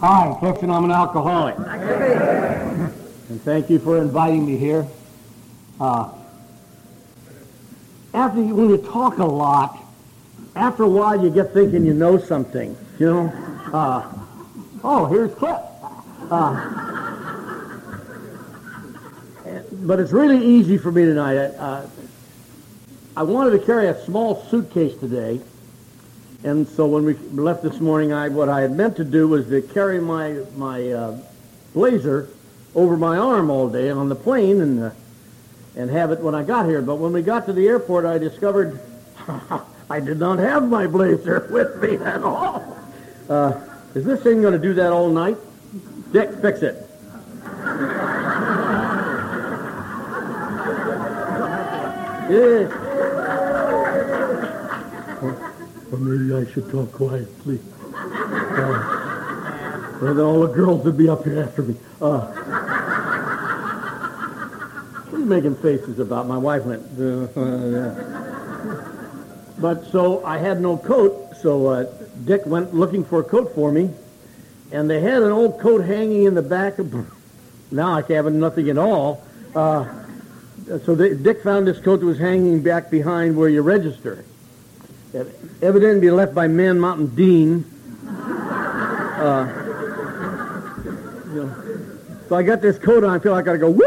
Hi, Clifton. I'm an alcoholic. and thank you for inviting me here. Uh, after you, when you talk a lot, after a while you get thinking you know something. You know. Uh, oh, here's Cliff. Uh, but it's really easy for me tonight. Uh, I wanted to carry a small suitcase today, and so when we left this morning, I what I had meant to do was to carry my my uh, blazer over my arm all day on the plane and uh, and have it when I got here. But when we got to the airport, I discovered I did not have my blazer with me at all. Uh, is this thing going to do that all night? Dick, fix it. Yes. Or, maybe I should talk quietly. Uh, or then all the girls would be up here after me. Uh, what are you making faces about? My wife went, uh, But so I had no coat, so uh, Dick went looking for a coat for me, and they had an old coat hanging in the back of. Now I have nothing at all. Uh, so they, Dick found this coat that was hanging back behind where you register. Evidently left by Man Mountain Dean. Uh, you know, so I got this coat on. I feel like I gotta go woo woo.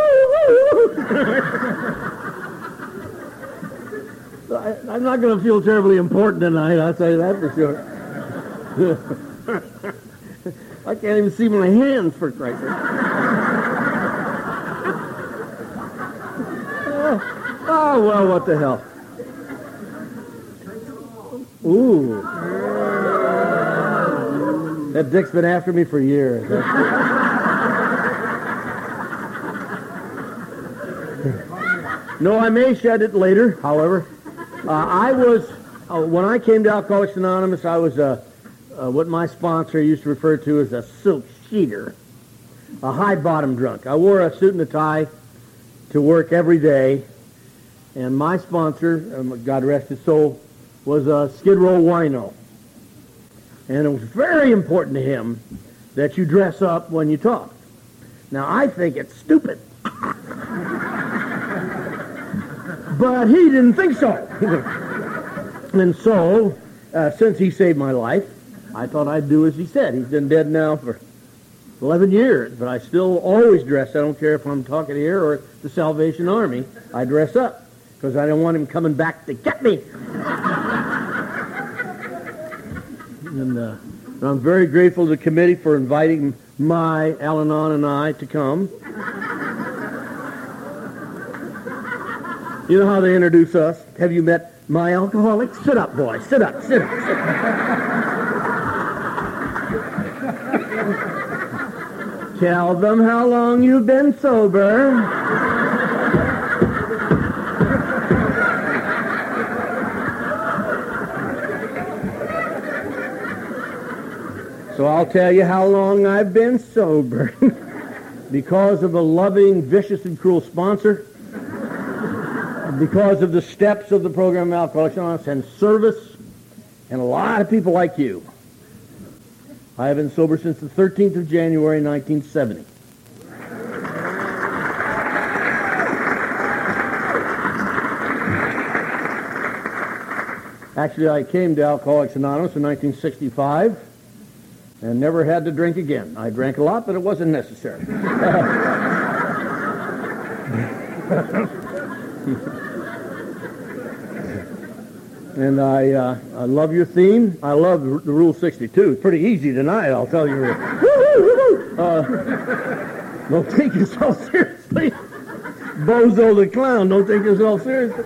so I, I'm not to feel terribly important tonight. I'll tell you that for sure. I can't even see my hands for Christ's sake. Oh, well, what the hell. Ooh. That Dick's been after me for years. no, I may shed it later, however. Uh, I was, uh, when I came to Alcoholics Anonymous, I was uh, uh, what my sponsor used to refer to as a silk sheeter, a high bottom drunk. I wore a suit and a tie to work every day, and my sponsor, um, God rest his soul, was a Skid Row wino. And it was very important to him that you dress up when you talk. Now, I think it's stupid. but he didn't think so. and so, uh, since he saved my life, I thought I'd do as he said. He's been dead now for 11 years, but I still always dress. I don't care if I'm talking here or the Salvation Army. I dress up because I don't want him coming back to get me. and uh, I'm very grateful to the committee for inviting my Al-Anon and I to come. You know how they introduce us? Have you met my alcoholic? Sit up, boy. Sit up. Sit up. Sit up. Tell them how long you've been sober. So I'll tell you how long I've been sober. because of a loving, vicious, and cruel sponsor. because of the steps of the program of Alcoholics Anonymous and service, and a lot of people like you. I have been sober since the 13th of January, 1970. Actually, I came to Alcoholics Anonymous in 1965 and never had to drink again. I drank a lot, but it wasn't necessary. and I, uh, I love your theme. I love the Rule 62. It's pretty easy tonight, I'll tell you. Uh, don't take yourself seriously. Bozo the clown, don't take yourself seriously.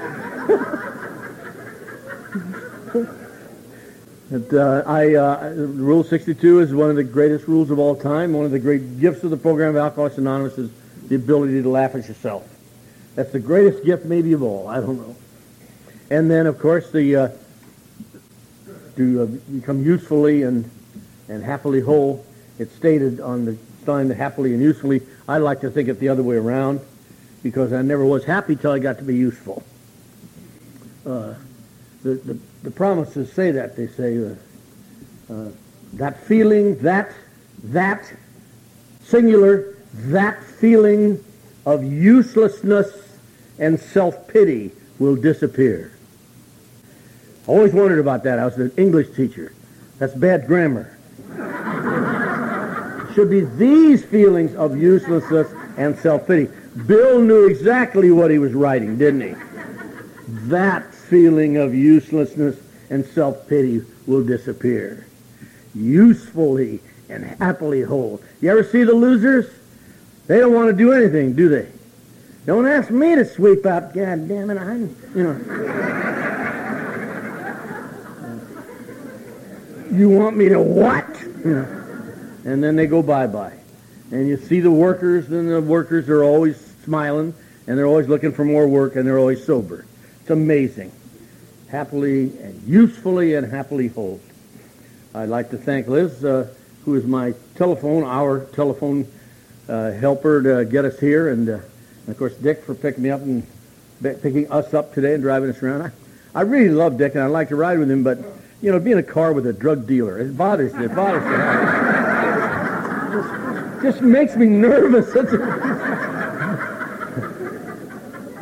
That, uh, I, uh, Rule 62 is one of the greatest rules of all time. One of the great gifts of the program of Alcoholics Anonymous is the ability to laugh at yourself. That's the greatest gift maybe of all. I don't know. And then, of course, the uh, to uh, become usefully and, and happily whole. It's stated on the sign, that happily and usefully. I like to think it the other way around because I never was happy till I got to be useful. Uh, the, the, the promises say that. They say uh, uh, that feeling, that that singular, that feeling of uselessness and self-pity will disappear. I always wondered about that. I was an English teacher. That's bad grammar. Should be these feelings of uselessness and self-pity. Bill knew exactly what he was writing, didn't he? That feeling of uselessness and self-pity will disappear. Usefully and happily whole. You ever see the losers? They don't want to do anything, do they? Don't ask me to sweep up. God damn it, I'm, you know. you want me to what? You know. And then they go bye-bye. And you see the workers, and the workers are always smiling, and they're always looking for more work, and they're always sober. It's amazing. Happily and usefully and happily whole. I'd like to thank Liz, uh, who is my telephone, our telephone uh, helper to get us here, and, uh, and, of course Dick for picking me up and picking us up today and driving us around. I, I really love Dick, and I'd like to ride with him, but you know, be in a car with a drug dealer, it bothers me. It bothers me. just, just makes me nervous.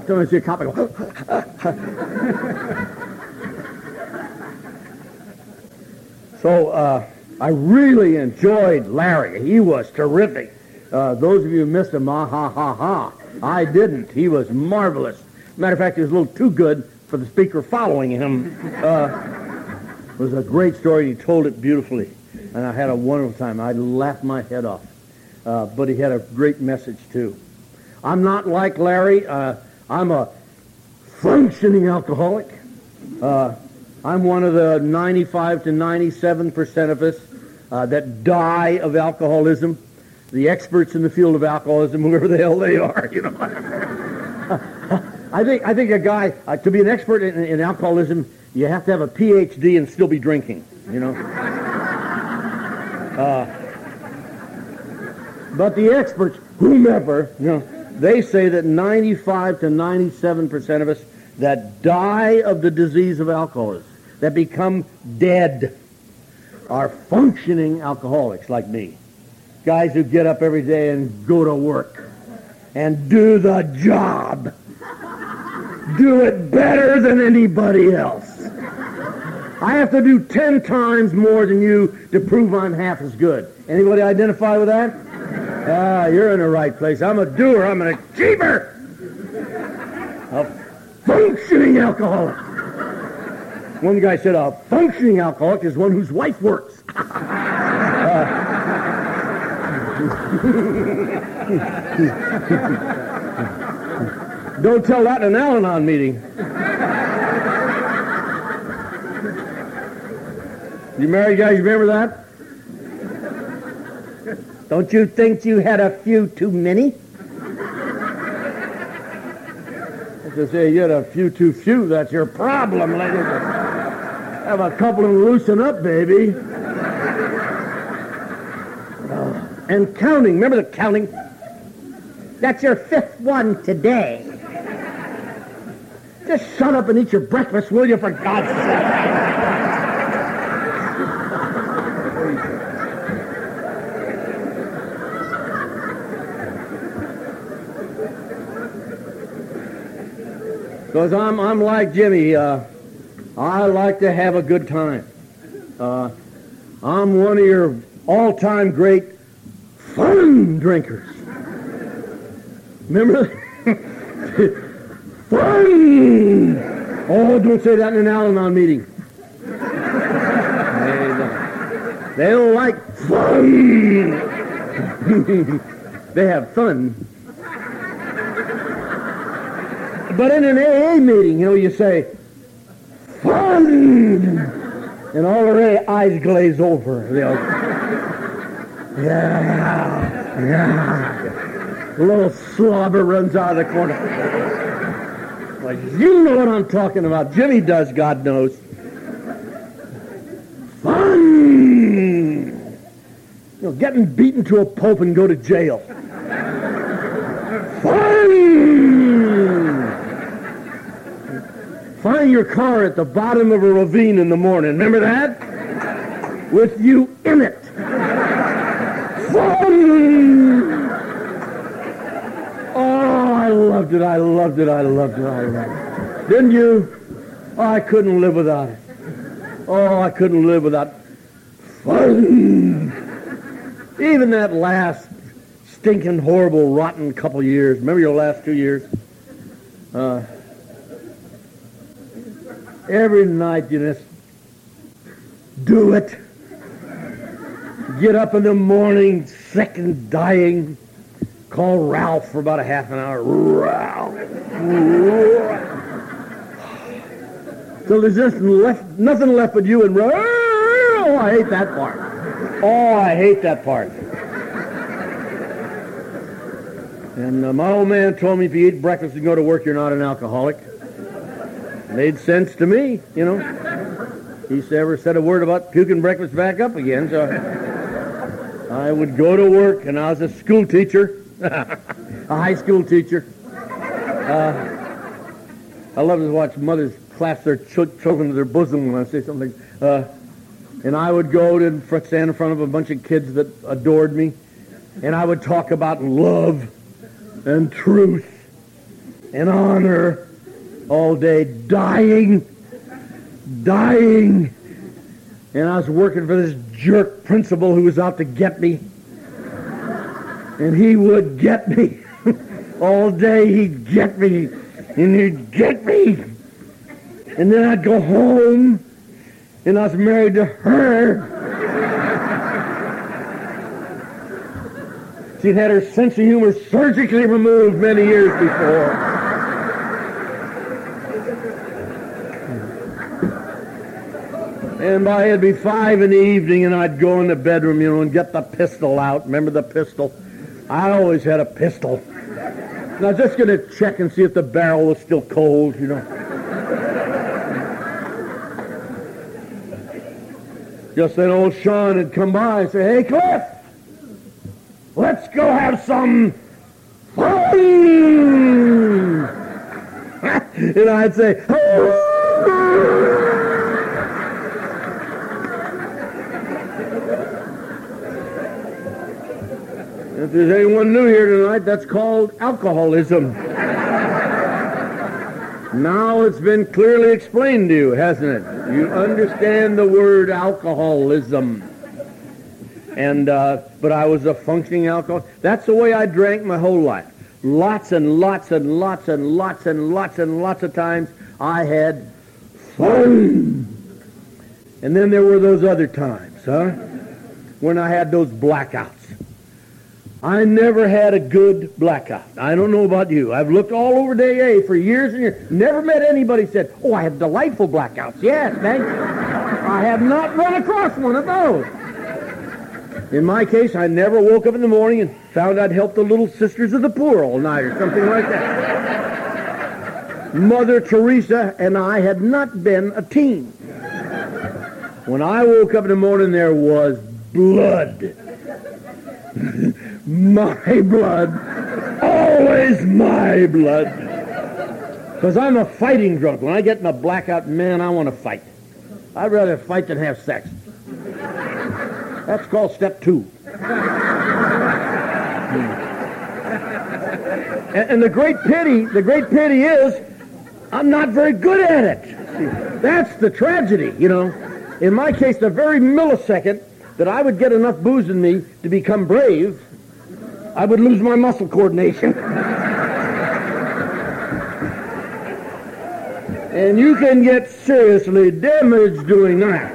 See a cop, go, So uh, I really enjoyed Larry. He was terrific. Uh, those of you who missed him, ah, ha, ha, ha. I didn't. He was marvelous. Matter of fact, he was a little too good for the speaker following him. Uh, it was a great story. He told it beautifully. And I had a wonderful time. I laughed my head off. Uh, but he had a great message, too. I'm not like Larry. I'm a functioning alcoholic. Uh, I'm one of the 95 to 97 percent of us uh, that die of alcoholism. The experts in the field of alcoholism, whoever the hell they are, you know. I think I think a guy uh, to be an expert in, in alcoholism you have to have a PhD and still be drinking, you know. Uh, but the experts, whomever, you know, they say that 95 to 97 percent of us that die of the disease of alcoholism, that become dead, are functioning alcoholics like me. Guys who get up every day and go to work and do the job. Do it better than anybody else. I have to do ten times more than you to prove I'm half as good. Anybody identify with that? Ah, you're in the right place. I'm a doer. I'm an achiever. A functioning alcoholic. One guy said a functioning alcoholic is one whose wife works. uh, Don't tell that in an Al-Anon meeting. You married guys, remember that? Don't you think you had a few too many? I say you had a few too few. That's your problem, ladies. Have a couple and loosen up, baby. Uh, and counting. Remember the counting? That's your fifth one today. Just shut up and eat your breakfast, will you, for God's sake? Because I'm, I'm like Jimmy. Uh, I like to have a good time. Uh, I'm one of your all-time great fun drinkers. Remember? fun! Oh, don't say that in an Al-Anon meeting. they, don't, they don't like fun. they have fun. But in an AA meeting, you know, you say, fun! And all the eyes glaze over. Yeah, yeah. A little slobber runs out of the corner. Like, you know what I'm talking about. Jimmy does, God knows. Fun! You know, getting beaten to a pulp and go to jail. Find your car at the bottom of a ravine in the morning. Remember that? With you in it. Oh, I loved it. I loved it. I loved it. I loved it. Didn't you? Oh, I couldn't live without it. Oh, I couldn't live without fun. Even that last stinking, horrible, rotten couple years. Remember your last two years? Uh, every night you just do it. Get up in the morning, sick and dying. Call Ralph for about a half an hour. Ralph. So there's just left, nothing left but you and Ralph. Oh, I hate that part. Oh, I hate that part. And uh, my old man told me if you eat breakfast and go to work, you're not an alcoholic. Made sense to me, you know. He never said a word about puking breakfast back up again, so I would go to work, and I was a school teacher, a high school teacher. Uh, I love to watch mothers clasp their ch- children to their bosom when I say something. Uh, and I would go to stand in front of a bunch of kids that adored me, and I would talk about love and truth and honor all day, dying, dying. And I was working for this jerk principal who was out to get me. And he would get me. all day he'd get me. And he'd get me. And then I'd go home. And I was married to her. She'd had her sense of humor surgically removed many years before. And by it'd be five in the evening, and I'd go in the bedroom, you know, and get the pistol out. Remember the pistol? I always had a pistol. And I was just going to check and see if the barrel was still cold, you know. Just then old Sean had come by and say, Hey, Cliff, let's go have some fun. and I'd say, oh. There's anyone new here tonight, that's called alcoholism. now it's been clearly explained to you, hasn't it? You understand the word alcoholism. And uh, but I was a functioning alcoholic. That's the way I drank my whole life. Lots and lots and lots and lots and lots and lots of times I had fun. And then there were those other times, huh? When I had those blackouts. I never had a good blackout. I don't know about you. I've looked all over the AA for years and years. Never met anybody said, oh, I have delightful blackouts. Yes, thank you. I have not run across one of those. In my case, I never woke up in the morning and found I'd helped the little sisters of the poor all night or something like that. Mother Teresa and I had not been a team. When I woke up in the morning, there was blood my blood, always my blood. Because I'm a fighting drunk. When I get in a blackout, man, I want to fight. I'd rather fight than have sex. That's called step two. Hmm. and, and the great pity, the great pity is, I'm not very good at it. That's the tragedy, you know. In my case, the very millisecond that I would get enough booze in me to become brave, I would lose my muscle coordination. and you can get seriously damaged doing that.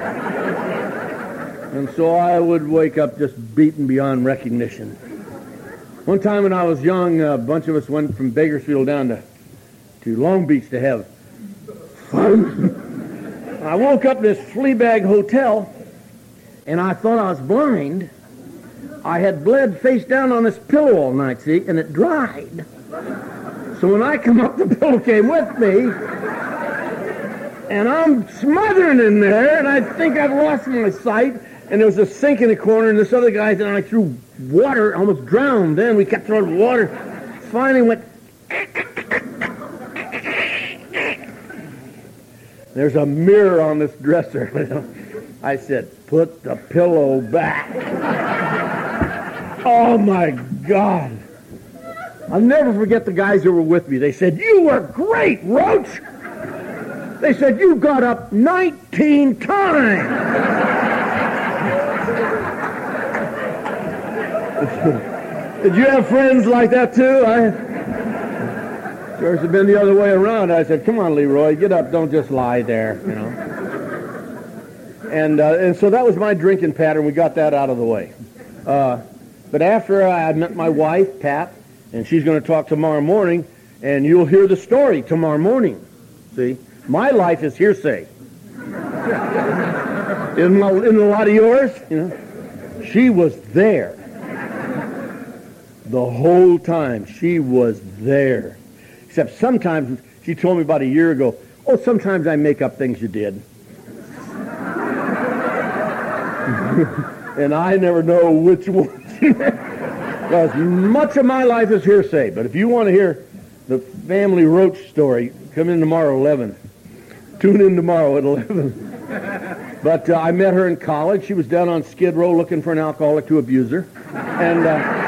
And so I would wake up just beaten beyond recognition. One time when I was young, a bunch of us went from Bakersfield down to, to Long Beach to have fun. I woke up in this flea bag hotel, and I thought I was blind I had bled face down on this pillow all night, see, and it dried. So when I come up, the pillow came with me, and I'm smothering in there, and I think I've lost my sight, and there was a sink in the corner, and this other guy, and I threw water, almost drowned. Then we kept throwing water. Finally went. There's a mirror on this dresser. I said, put the pillow back. Oh my God. I'll never forget the guys who were with me. They said, You were great, Roach. They said, You got up 19 times. Did you have friends like that too? I, course, it been the other way around. I said, "Come on, Leroy, get up. Don't just lie there," you know. And uh, and so that was my drinking pattern. We got that out of the way. Uh, but after I met my wife, Pat, and she's going to talk tomorrow morning, and you'll hear the story tomorrow morning. See, my life is hearsay. in, my, a lot of yours, you know, she was there the whole time. She was there. Except sometimes, she told me about a year ago, oh, sometimes I make up things you did. and I never know which one. because much of my life is hearsay. But if you want to hear the family roach story, come in tomorrow 11. Tune in tomorrow at 11. but uh, I met her in college. She was down on Skid Row looking for an alcoholic to abuse her. And... Uh,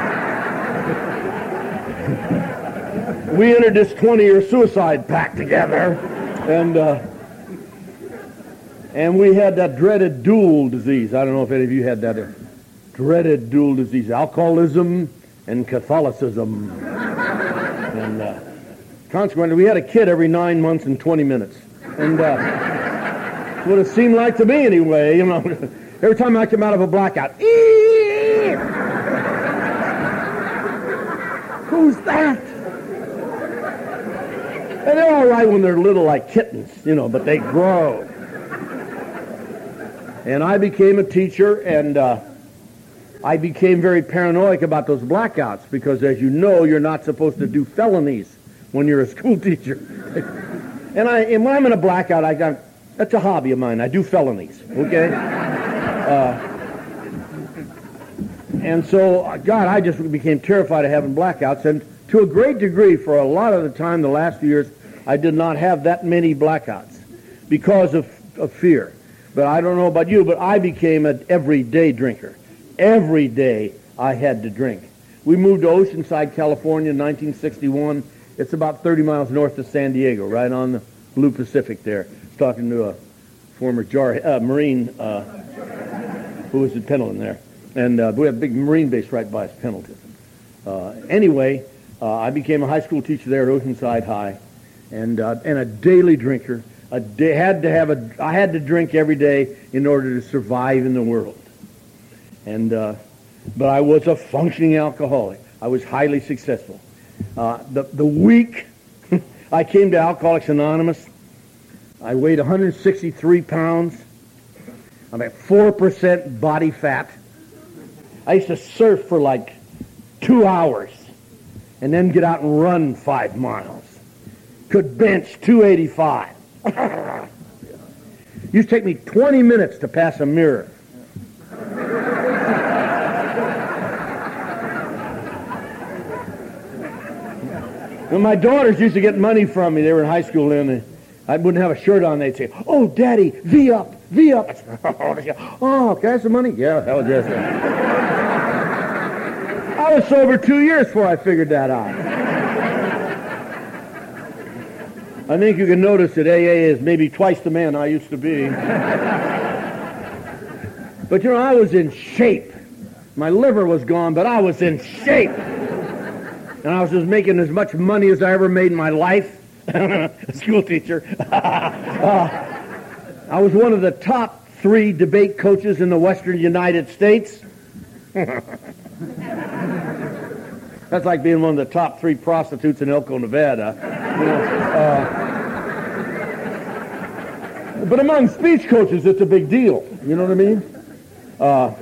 we entered this 20-year suicide pact together, and uh, and we had that dreaded dual disease. I don't know if any of you had that dreaded dual disease, alcoholism and Catholicism. and uh, consequently, we had a kid every nine months and 20 minutes. And uh, what it seemed like to me anyway, you know, every time I came out of a blackout, Who's that? And they're all right when they're little like kittens, you know, but they grow. And I became a teacher, and uh, I became very paranoid about those blackouts because, as you know, you're not supposed to do felonies when you're a school teacher. and, I, when I'm in a blackout, I got that's a hobby of mine. I do felonies, okay? Uh, and so, uh, God, I just became terrified of having blackouts. And to a great degree, for a lot of the time, the last few years, I did not have that many blackouts because of, of fear. But I don't know about you, but I became an everyday drinker. Every day I had to drink. We moved to Oceanside, California in 1961. It's about 30 miles north of San Diego, right on the Blue Pacific there. I was talking to a former jar, uh, Marine uh, who was at Pendleton there. And uh, we have a big Marine base right by us, Pendleton. Uh, anyway, uh, I became a high school teacher there at Oceanside High, and uh, and a daily drinker. I had to have a I had to drink every day in order to survive in the world. And uh, but I was a functioning alcoholic. I was highly successful. Uh, the the week I came to Alcoholics Anonymous, I weighed 163 pounds. I'm at four percent body fat. I used to surf for like two hours and then get out and run five miles. Could bench 285. Used to take me 20 minutes to pass a mirror. When my daughters used to get money from me, they were in high school then, I wouldn't have a shirt on, they'd say, oh, Daddy, V up, V up. oh, can I have some money? Yeah, hell yes. I was sober two years before I figured that out. I think you can notice that AA is maybe twice the man I used to be. but you know, I was in shape. My liver was gone, but I was in shape. And I was just making as much money as I ever made in my life. a school teacher. uh, I was one of the top three debate coaches in the western United States. That's like being one of the top three prostitutes in Elko, Nevada. You know, uh, but among speech coaches, it's a big deal. You know what I mean? Uh,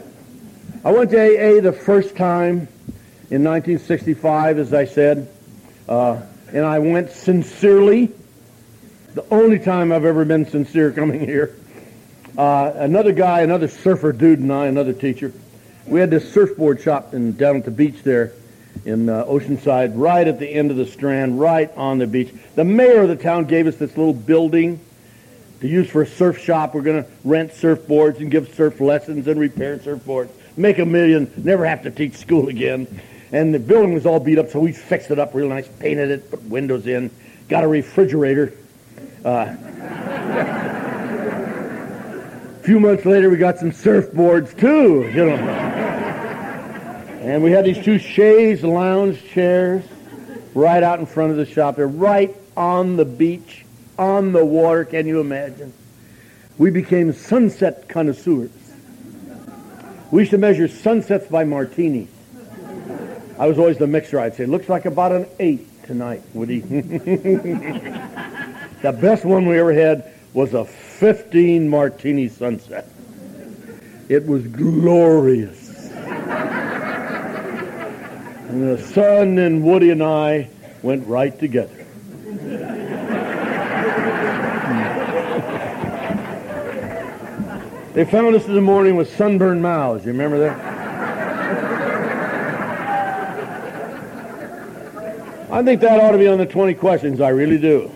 I went to AA the first time in 1965, as I said, uh, and I went sincerely. The only time I've ever been sincere coming here. Uh, another guy, another surfer dude, and I, another teacher, we had this surfboard shop in, down at the beach there in uh, Oceanside, right at the end of the strand, right on the beach. The mayor of the town gave us this little building to use for a surf shop. We're going to rent surfboards and give surf lessons and repair surfboards. make a million, never have to teach school again. And the building was all beat up, so we fixed it up real nice, painted it, put windows in, got a refrigerator. Uh, a few months later, we got some surfboards too, you know. And we had these two chaise lounge chairs right out in front of the shop there, right on the beach, on the water. Can you imagine? We became sunset connoisseurs. We used to measure sunsets by martinis. I was always the mixer. I'd say, looks like about an eight tonight, Woody. the best one we ever had was a 15 martini sunset. It was glorious. and the sun and Woody and I went right together. they found us in the morning with sunburned mouths. You remember that? I think that ought to be on the 20 questions. I really do.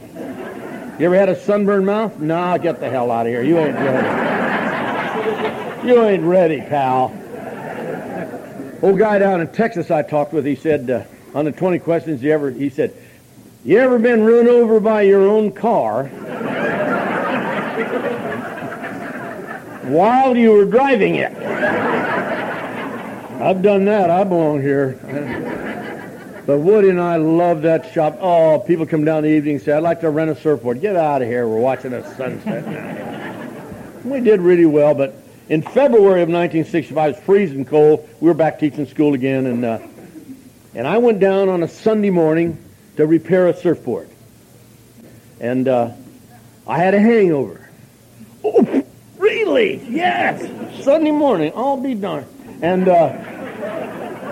You ever had a sunburned mouth? Nah, get the hell out of here. You ain't ready. You ain't ready, pal. Old guy down in Texas I talked with, he said, uh, on the 20 questions you ever, he said, you ever been run over by your own car while you were driving it? I've done that. I belong here. But Woody and I love that shop. Oh, people come down in the evening and say, I'd like to rent a surfboard. Get out of here. We're watching a sunset now. we did really well, but in February of 1965, it was freezing cold. We were back teaching school again, and, uh, and I went down on a Sunday morning to repair a surfboard. And uh, I had a hangover. Oh, really? Yes. Sunday morning. I'll be darned. And... Uh,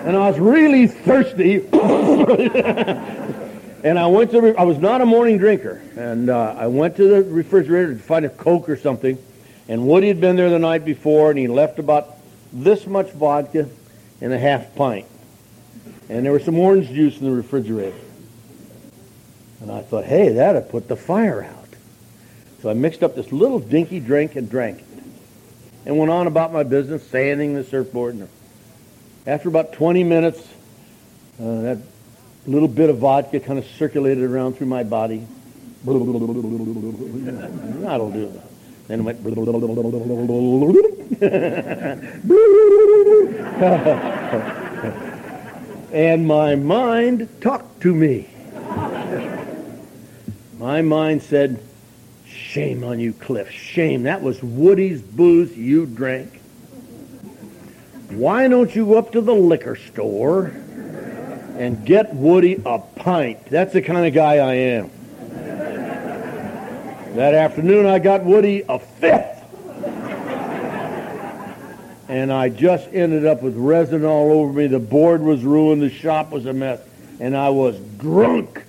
and I was really thirsty. and I went to, I was not a morning drinker. And uh, I went to the refrigerator to find a Coke or something. And Woody had been there the night before, and he left about this much vodka and a half pint. And there was some orange juice in the refrigerator. And I thought, hey, that'd put the fire out. So I mixed up this little dinky drink and drank it. And went on about my business, sanding the surfboard and after about 20 minutes, uh, that little bit of vodka kind of circulated around through my body. That'll do. Then it went. and my mind talked to me. My mind said, Shame on you, Cliff. Shame. That was Woody's booze you drank why don't you go up to the liquor store and get Woody a pint? That's the kind of guy I am. That afternoon, I got Woody a fifth. And I just ended up with resin all over me. The board was ruined. The shop was a mess. And I was drunk.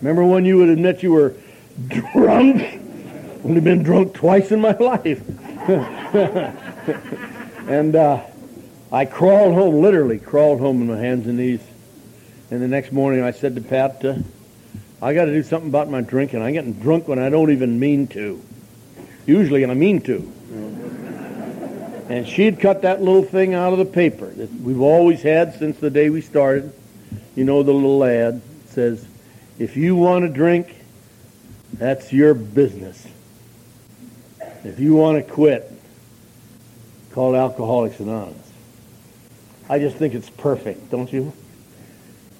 Remember when you would admit you were drunk? Only been drunk twice in my life. and uh, I crawled home, literally crawled home on my hands and knees. And the next morning I said to Pat, uh, I got to do something about my drinking. I'm getting drunk when I don't even mean to. Usually I mean to. And she'd cut that little thing out of the paper that we've always had since the day we started. You know the little ad says, if you want to drink, that's your business. If you want to quit, call Alcoholics Anonymous. I just think it's perfect, don't you?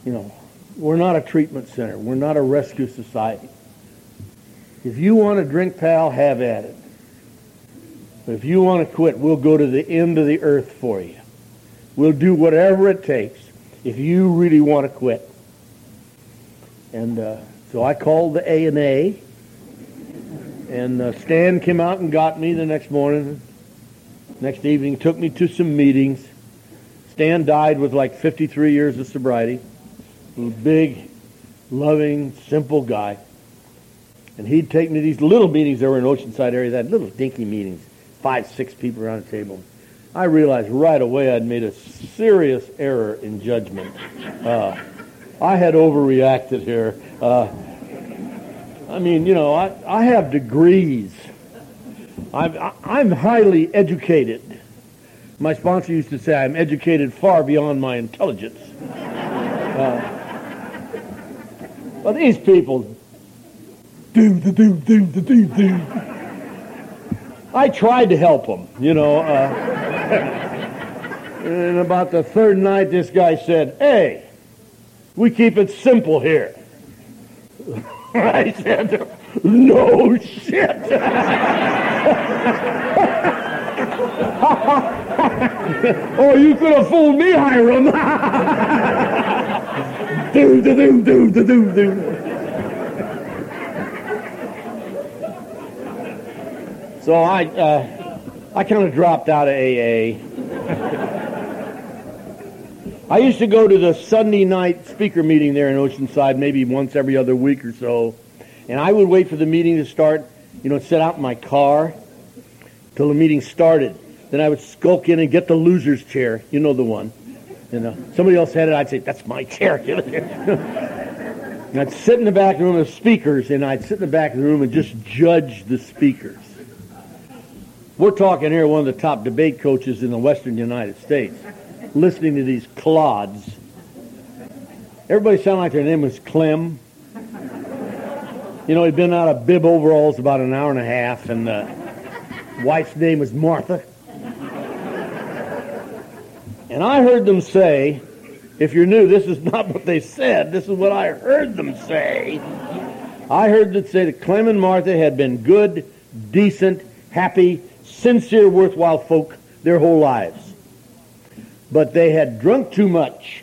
You know, we're not a treatment center. We're not a rescue society. If you want to drink, pal, have at it. But if you want to quit, we'll go to the end of the earth for you. We'll do whatever it takes if you really want to quit. And uh, so I called the A and A, and uh, Stan came out and got me the next morning. Next evening, took me to some meetings. Stan died with like 53 years of sobriety. Big, loving, simple guy. And he'd take me to these little meetings that were in Oceanside area, that little dinky meetings, five, six people around a table. I realized right away I'd made a serious error in judgment. Uh, I had overreacted here. Uh, I mean, you know, I, I have degrees. I'm, I'm highly educated. My sponsor used to say I'm educated far beyond my intelligence. Uh, but these people, doom, doom, doom, doom, doom, doom. I tried to help them, you know. Uh, and about the third night, this guy said, "Hey, we keep it simple here." I said, "No shit." oh, you could have fooled me, Hiram. Do, do, do, do, do, do, do. So I, uh, I kind of dropped out of AA. I used to go to the Sunday night speaker meeting there in Oceanside, maybe once every other week or so, and I would wait for the meeting to start. You know, sit out in my car till the meeting started. Then I would skulk in and get the loser's chair. You know the one. You know, somebody else had it. I'd say, "That's my chair." and I'd sit in the back room of speakers, and I'd sit in the back of the room and just judge the speakers. We're talking here one of the top debate coaches in the Western United States, listening to these clods. Everybody sounded like their name was Clem. You know, he'd been out of bib overalls about an hour and a half, and the wife's name was Martha. And I heard them say, if you're new, this is not what they said. This is what I heard them say. I heard them say that Clem and Martha had been good, decent, happy, sincere, worthwhile folk their whole lives. But they had drunk too much.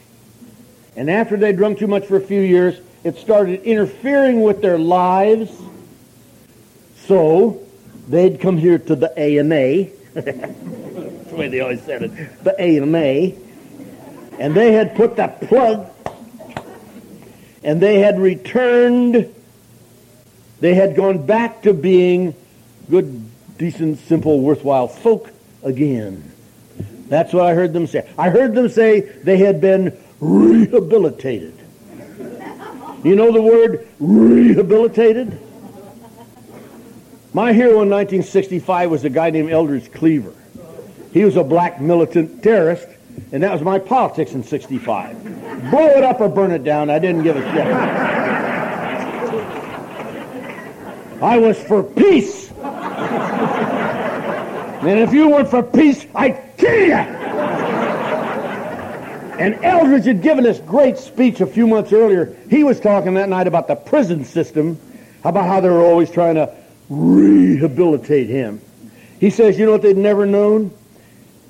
And after they drunk too much for a few years, it started interfering with their lives. So they'd come here to the AMA. That's the way they always said it. The AMA. And they had put that plug and they had returned, they had gone back to being good, decent, simple, worthwhile folk again. That's what I heard them say. I heard them say they had been rehabilitated. You know the word rehabilitated? My hero in 1965 was a guy named Eldridge Cleaver. He was a black militant terrorist, and that was my politics in 65. Blow it up or burn it down, I didn't give a shit. I was for peace. And if you weren't for peace, I'd kill you. And Eldridge had given this great speech a few months earlier. He was talking that night about the prison system, about how they were always trying to rehabilitate him. He says, you know what they'd never known?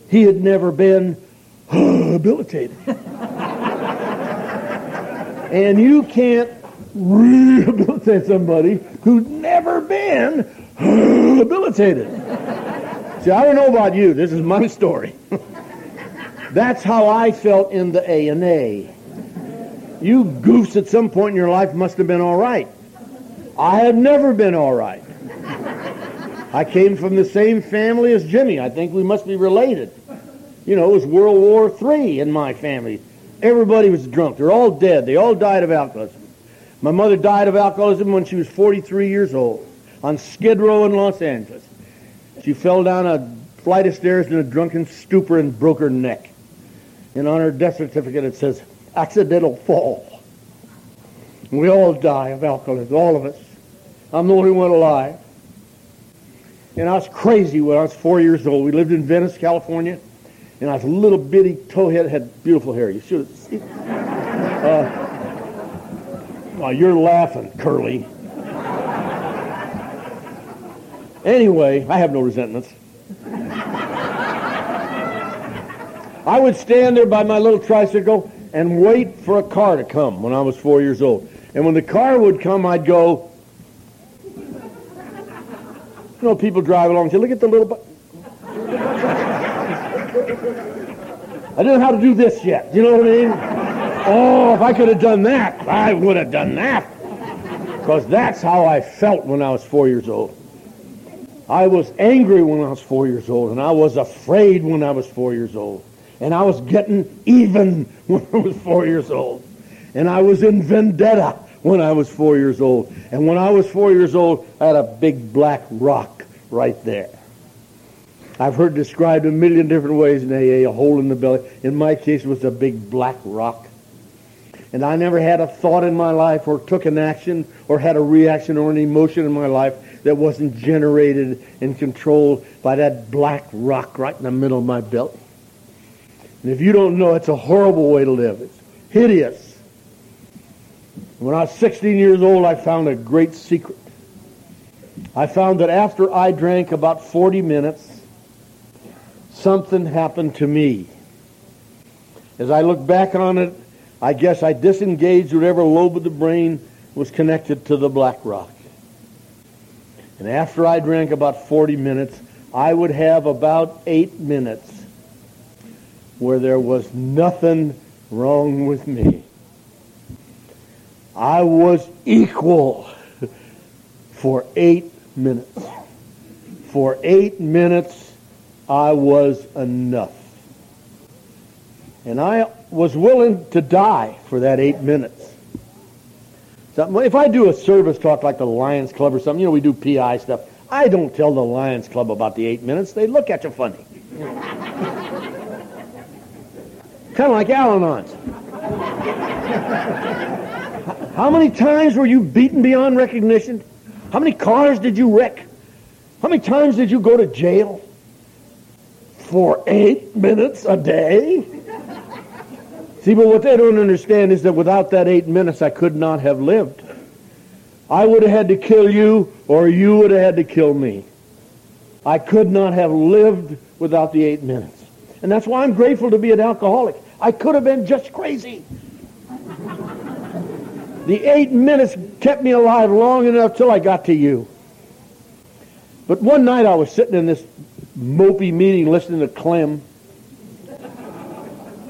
He had never been rehabilitated. and you can't rehabilitate somebody who's never been rehabilitated. See, I don't know about you. This is my story. That's how I felt in the A and A. You goofs at some point in your life must have been all right. I have never been all right. I came from the same family as Jimmy. I think we must be related. You know, it was World War III in my family. Everybody was drunk. They're all dead. They all died of alcoholism. My mother died of alcoholism when she was 43 years old on Skid Row in Los Angeles. She fell down a flight of stairs in a drunken stupor and broke her neck. And on her death certificate it says, accidental fall. We all die of alcoholism, all of us. I'm the only one alive. And I was crazy when I was four years old. We lived in Venice, California. And I was a little bitty towhead, had beautiful hair. You should have seen. Uh, oh, you're laughing, Curly. Anyway, I have no resentments. I would stand there by my little tricycle and wait for a car to come when I was four years old. And when the car would come, I'd go, you know, people drive along and say, look at the little... Bu-. I don't know how to do this yet. You know what I mean? Oh, if I could have done that, I would have done that. Because that's how I felt when I was four years old. I was angry when I was four years old, and I was afraid when I was four years old. And I was getting even when I was four years old. And I was in vendetta when I was four years old. And when I was four years old, I had a big black rock right there. I've heard described a million different ways in AA, a hole in the belly. In my case, it was a big black rock. And I never had a thought in my life or took an action or had a reaction or an emotion in my life that wasn't generated and controlled by that black rock right in the middle of my belly. And if you don't know, it's a horrible way to live. It's hideous. When I was 16 years old, I found a great secret. I found that after I drank about 40 minutes, something happened to me. As I look back on it, I guess I disengaged whatever lobe of the brain was connected to the black rock. And after I drank about 40 minutes, I would have about eight minutes where there was nothing wrong with me. I was equal for eight minutes. For eight minutes, I was enough. And I was willing to die for that eight minutes. So if I do a service talk like the Lions Club or something, you know, we do PI stuff. I don't tell the Lions Club about the eight minutes. They look at you funny. kind of like Al-Anons. How many times were you beaten beyond recognition? How many cars did you wreck? How many times did you go to jail? For eight minutes a day? See, but what they don't understand is that without that eight minutes, I could not have lived. I would have had to kill you, or you would have had to kill me. I could not have lived without the eight minutes. And that's why I'm grateful to be an alcoholic. I could have been just crazy. The eight minutes kept me alive long enough till I got to you. But one night I was sitting in this mopey meeting listening to Clem.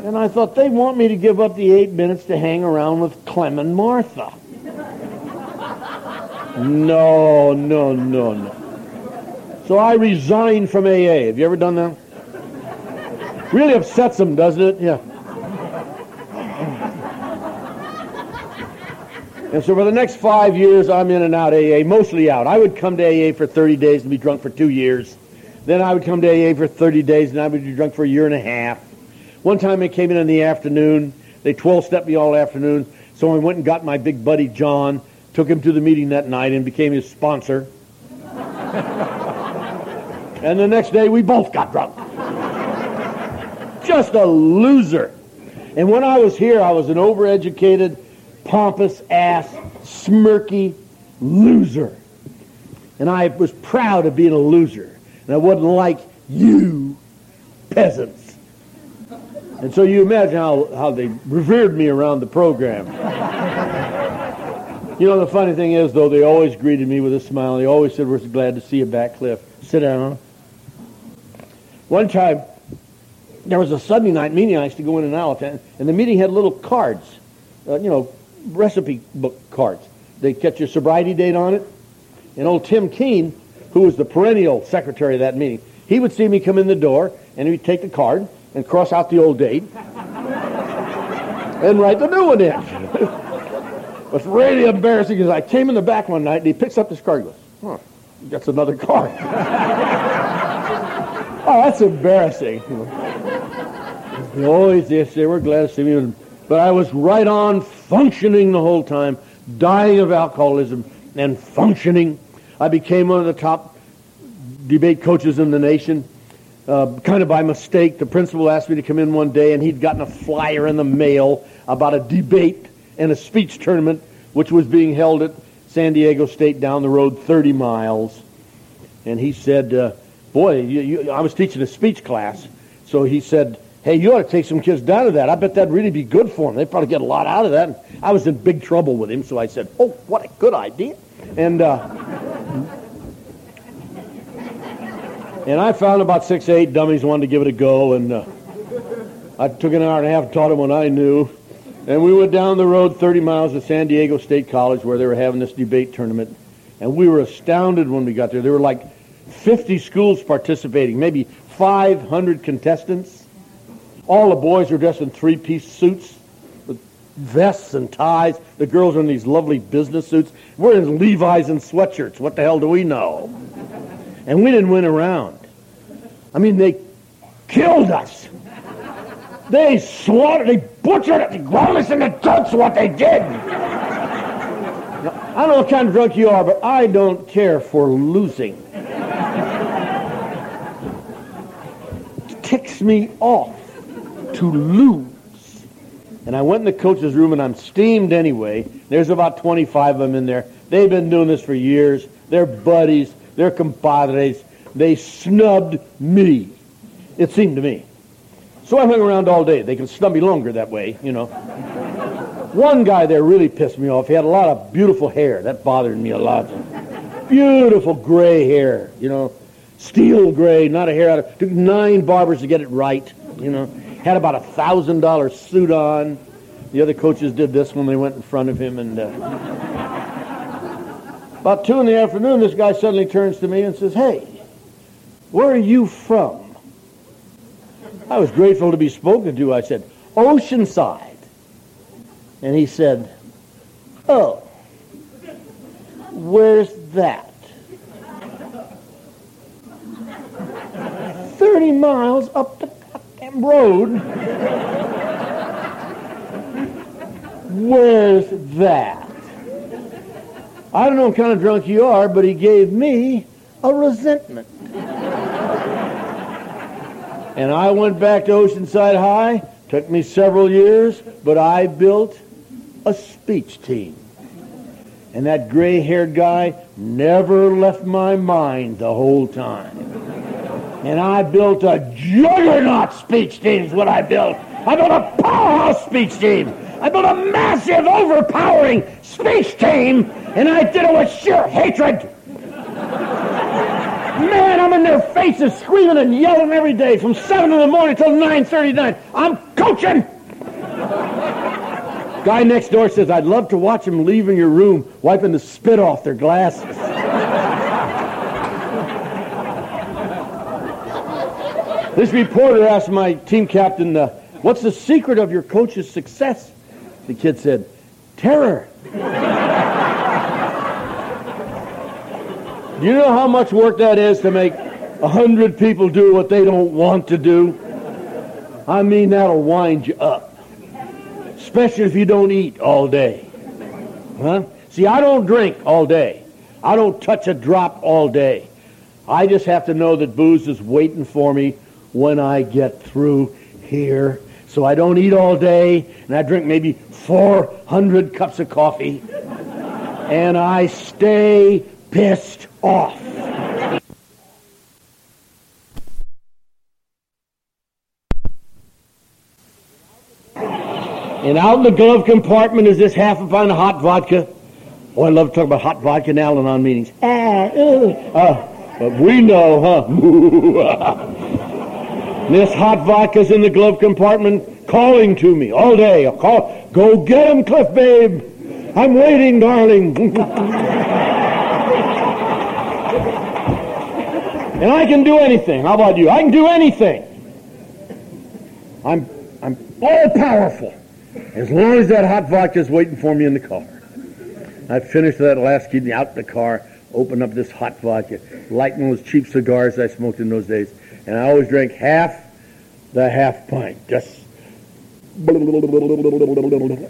And I thought, they want me to give up the eight minutes to hang around with Clem and Martha. No, no, no, no. So I resigned from AA. Have you ever done that? Really upsets them, doesn't it? Yeah. And so for the next five years, I'm in and out AA, mostly out. I would come to AA for 30 days and be drunk for two years. Then I would come to AA for 30 days and I would be drunk for a year and a half. One time I came in in the afternoon. They 12-stepped me all afternoon. So I went and got my big buddy John, took him to the meeting that night and became his sponsor. and the next day we both got drunk. Just a loser. And when I was here, I was an overeducated, pompous ass, smirky loser. And I was proud of being a loser. And I wasn't like you peasants. And so you imagine how, how they revered me around the program. you know, the funny thing is, though, they always greeted me with a smile. They always said, we're glad to see you back, Cliff. Sit down. One time, there was a Sunday night meeting I used to go in and out, and the meeting had little cards, uh, you know, recipe book cards. They catch your sobriety date on it. And old Tim Keene, who was the perennial secretary of that meeting, he would see me come in the door, and he'd take the card, and cross out the old date and write the new one in. What's really embarrassing is I came in the back one night and he picks up this card and goes, huh, that's another card. oh, that's embarrassing. Always yes, they were glad to see me. But I was right on functioning the whole time, dying of alcoholism and functioning. I became one of the top debate coaches in the nation uh, kind of by mistake, the principal asked me to come in one day, and he'd gotten a flyer in the mail about a debate and a speech tournament which was being held at San Diego State down the road 30 miles. And he said, uh, boy, you, you, I was teaching a speech class, so he said, hey, you ought to take some kids down to that. I bet that'd really be good for them. They'd probably get a lot out of that. And I was in big trouble with him, so I said, oh, what a good idea. And uh, and I found about six, eight dummies wanted to give it a go, and uh, I took an hour and a half taught them what I knew. And we went down the road 30 miles to San Diego State College where they were having this debate tournament. And we were astounded when we got there. There were like 50 schools participating, maybe 500 contestants. All the boys are dressed in three-piece suits with vests and ties. The girls are in these lovely business suits. We're in Levi's and sweatshirts. What the hell do we know? And we didn't win around. I mean, they killed us. They slaughtered, they butchered us, they ground us in the guts what they did. Now, I don't know what kind of drunk you are, but I don't care for losing. It ticks me off to lose. And I went in the coach's room and I'm steamed anyway. There's about 25 of them in there. They've been doing this for years. They're buddies. They're compadres. They snubbed me. It seemed to me. So I hung around all day. They can snub me longer that way, you know. One guy there really pissed me off. He had a lot of beautiful hair. That bothered me a lot. Beautiful gray hair, you know. Steel gray, not a hair out of... Took nine barbers to get it right, you know. Had about a thousand dollar suit on. The other coaches did this when they went in front of him and... Uh, about two in the afternoon, this guy suddenly turns to me and says, Hey, where are you from? I was grateful to be spoken to. I said, Oceanside. And he said, Oh, where's that? 30 miles up the goddamn road. Where's that? I don't know what kind of drunk you are, but he gave me a resentment. And I went back to Oceanside High. Took me several years, but I built a speech team. And that gray-haired guy never left my mind the whole time. And I built a juggernaut speech team is what I built. I built a powerhouse speech team. I built a massive, overpowering speech team, and I did it with sheer hatred. Man, I'm in their faces screaming and yelling every day from 7 in the morning till 9.39. I'm coaching! Guy next door says, I'd love to watch them leaving your room, wiping the spit off their glasses. This reporter asked my team captain, uh, what's the secret of your coach's success? The kid said, terror. Do you know how much work that is to make a hundred people do what they don't want to do? I mean, that'll wind you up. Especially if you don't eat all day. Huh? See, I don't drink all day. I don't touch a drop all day. I just have to know that booze is waiting for me when I get through here. So I don't eat all day, and I drink maybe 400 cups of coffee, and I stay pissed off. And out in the glove compartment is this half a pint of hot vodka. Oh, I love to talk about hot vodka in Al-Anon meetings. Ah, uh, but we know, huh? this hot vodka's in the glove compartment calling to me all day. I'll call, go get him, Cliff, babe. I'm waiting, darling. And I can do anything. How about you? I can do anything. I'm, I'm all powerful. As long as that hot vodka is waiting for me in the car. I finished that last kidney out the car, opened up this hot vodka, lighting those cheap cigars I smoked in those days, and I always drink half the half pint. Just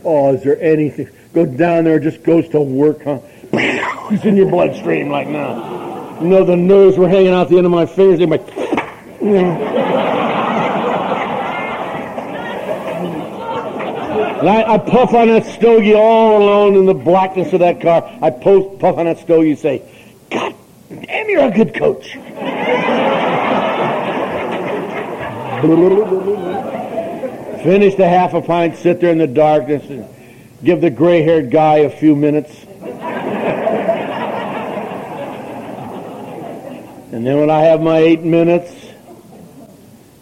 oh, is there anything? Go down there, just goes to work, huh? It's in your bloodstream like now. You know, the nerves were hanging out the end of my fingers. They like, you And I, I, puff on that stogie all alone in the blackness of that car. I puff on that stogie and say, God damn, you're a good coach. Finish the half a pint, sit there in the darkness, and give the gray-haired guy a few minutes. And then when I have my eight minutes,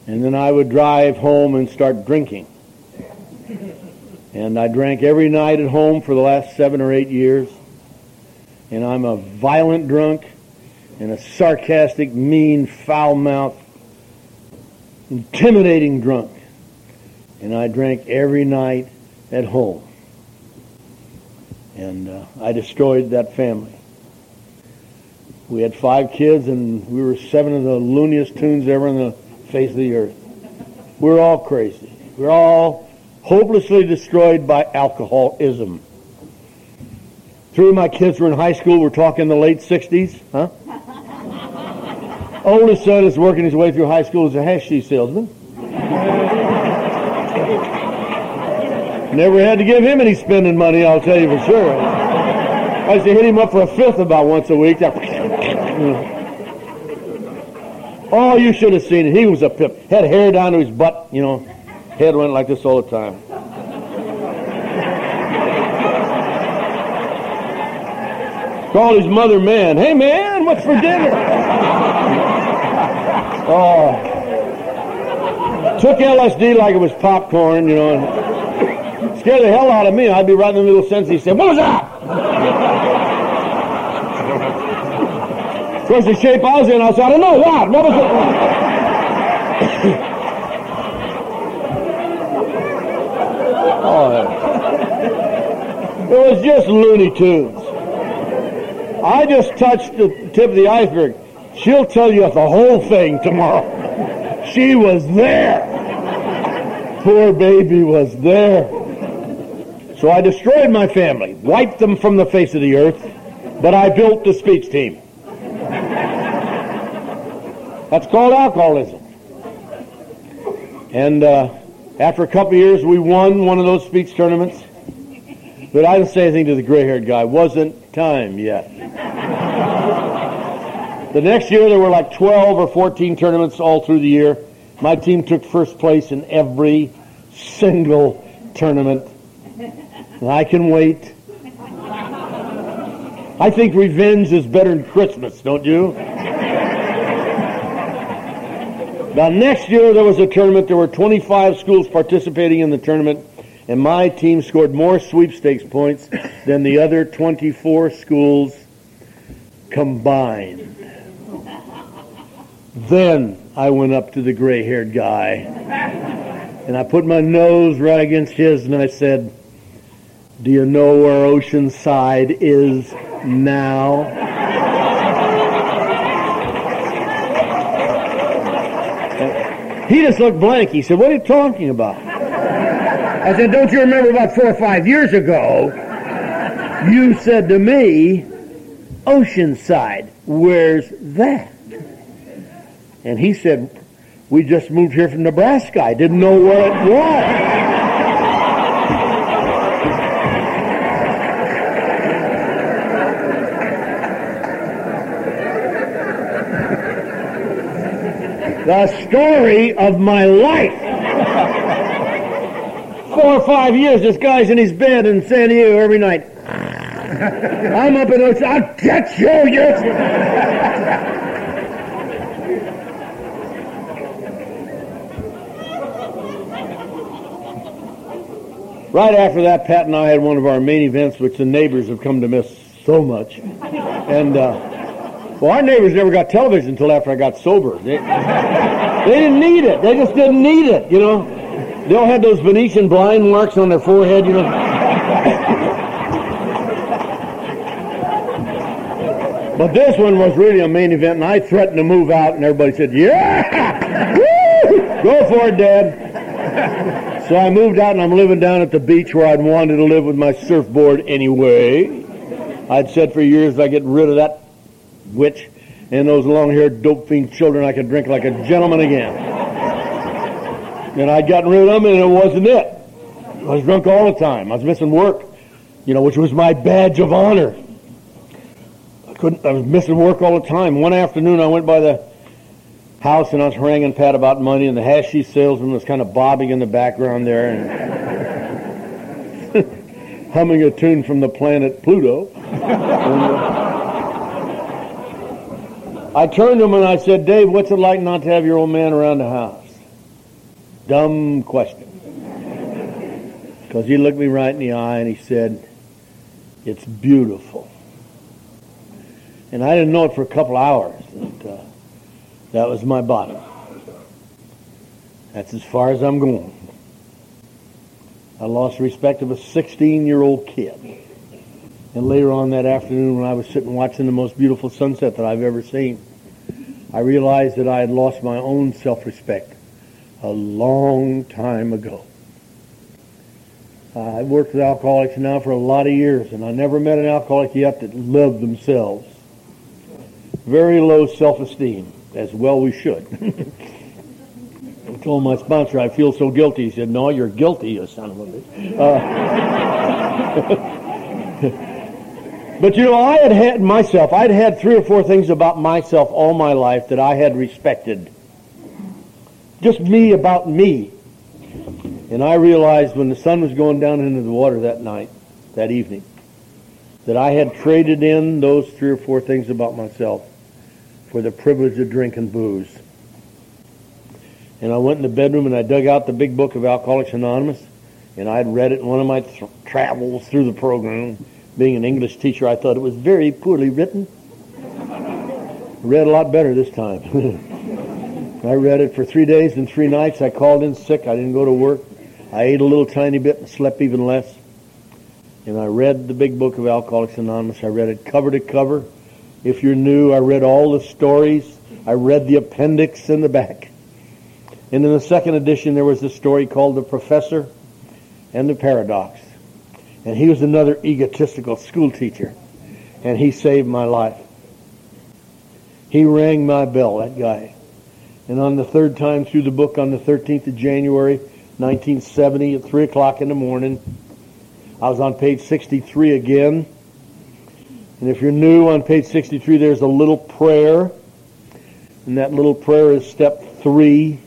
and then I would drive home and start drinking. And I drank every night at home for the last seven or eight years. And I'm a violent drunk and a sarcastic, mean, foul-mouthed, intimidating drunk. And I drank every night at home. And uh, I destroyed that family. We had five kids, and we were seven of the looniest tunes ever on the face of the earth. We're all crazy. We're all hopelessly destroyed by alcoholism. Three of my kids were in high school. We're talking the late 60s, huh? Oldest son is working his way through high school as a hashish salesman. Never had to give him any spending money, I'll tell you for sure. I used to hit him up for a fifth about once a week. Oh, you should have seen it. He was a pip. Had hair down to his butt, you know. Head went like this all the time. Called his mother man. Hey man, what's for dinner? Oh. Took LSD like it was popcorn, you know. Scared the hell out of me. I'd be right in the middle of the sentence. He said, what was that? of course, the shape I was in, I said, I don't know what. What was it? oh, it was just Looney Tunes. I just touched the tip of the iceberg. She'll tell you the whole thing tomorrow. She was there. Poor baby was there. So I destroyed my family, wiped them from the face of the earth, but I built the speech team. That's called alcoholism. And uh, after a couple years, we won one of those speech tournaments. But I didn't say anything to the gray-haired guy. Wasn't time yet. The next year, there were like 12 or 14 tournaments all through the year. My team took first place in every single tournament. And I can wait. I think revenge is better than Christmas, don't you? Now, next year there was a tournament. There were 25 schools participating in the tournament and my team scored more sweepstakes points than the other 24 schools combined. Then I went up to the gray haired guy and I put my nose right against his and I said, Do you know where Oceanside is now? He just looked blank. He said, What are you talking about? I said, don't you remember about four or five years ago, you said to me, Oceanside, where's that? And he said, we just moved here from Nebraska. I didn't know where it was. the story of my life four or five years, this guy's in his bed in San Diego every night. I'm up in Ocean. I'll get you, you. Right after that, Pat and I had one of our main events, which the neighbors have come to miss so much. And, uh, well, our neighbors never got television until after I got sober. They, they didn't need it. They just didn't need it, you know. They all had those Venetian blind marks on their forehead, you know. but this one was really a main event, and I threatened to move out, and everybody said, "Yeah, Woo! go for it, Dad." So I moved out, and I'm living down at the beach where I'd wanted to live with my surfboard anyway. I'd said for years if I get rid of that witch and those long-haired dope fiend children, I could drink like a gentleman again. And I'd gotten rid of them and it wasn't it. I was drunk all the time. I was missing work, you know, which was my badge of honor. I couldn't, I was missing work all the time. One afternoon I went by the house and I was haranguing Pat about money and the hashish salesman was kind of bobbing in the background there and humming a tune from the planet Pluto. and, uh, I turned to him and I said, Dave, what's it like not to have your old man around the house? dumb question. Because he looked me right in the eye and he said, It's beautiful. And I didn't know it for a couple hours. Uh, that was my bottom. That's as far as I'm going. I lost respect of a 16 year old kid. And later on that afternoon when I was sitting watching the most beautiful sunset that I've ever seen, I realized that I had lost my own self-respect a long time ago. I've worked with alcoholics now for a lot of years, and I never met an alcoholic yet that loved themselves. Very low self-esteem, as well we should. I told my sponsor, I feel so guilty. He said, no, you're guilty, you son of a bitch. Uh, But you know, I had had myself, I'd had three or four things about myself all my life that I had respected. Just me about me. And I realized when the sun was going down into the water that night, that evening, that I had traded in those three or four things about myself for the privilege of drinking booze. And I went in the bedroom and I dug out the big book of Alcoholics Anonymous, and I'd read it in one of my th- travels through the program being an English teacher, I thought it was very poorly written. read a lot better this time. I read it for three days and three nights. I called in sick. I didn't go to work. I ate a little tiny bit and slept even less. And I read the big book of Alcoholics Anonymous. I read it cover to cover. If you're new, I read all the stories. I read the appendix in the back. And in the second edition, there was a story called The Professor and the Paradox. And he was another egotistical schoolteacher. And he saved my life. He rang my bell, that guy. And on the third time through the book, on the 13th of January, 1970, at 3 o'clock in the morning, I was on page 63 again. And if you're new on page 63, there's a little prayer. And that little prayer is step three.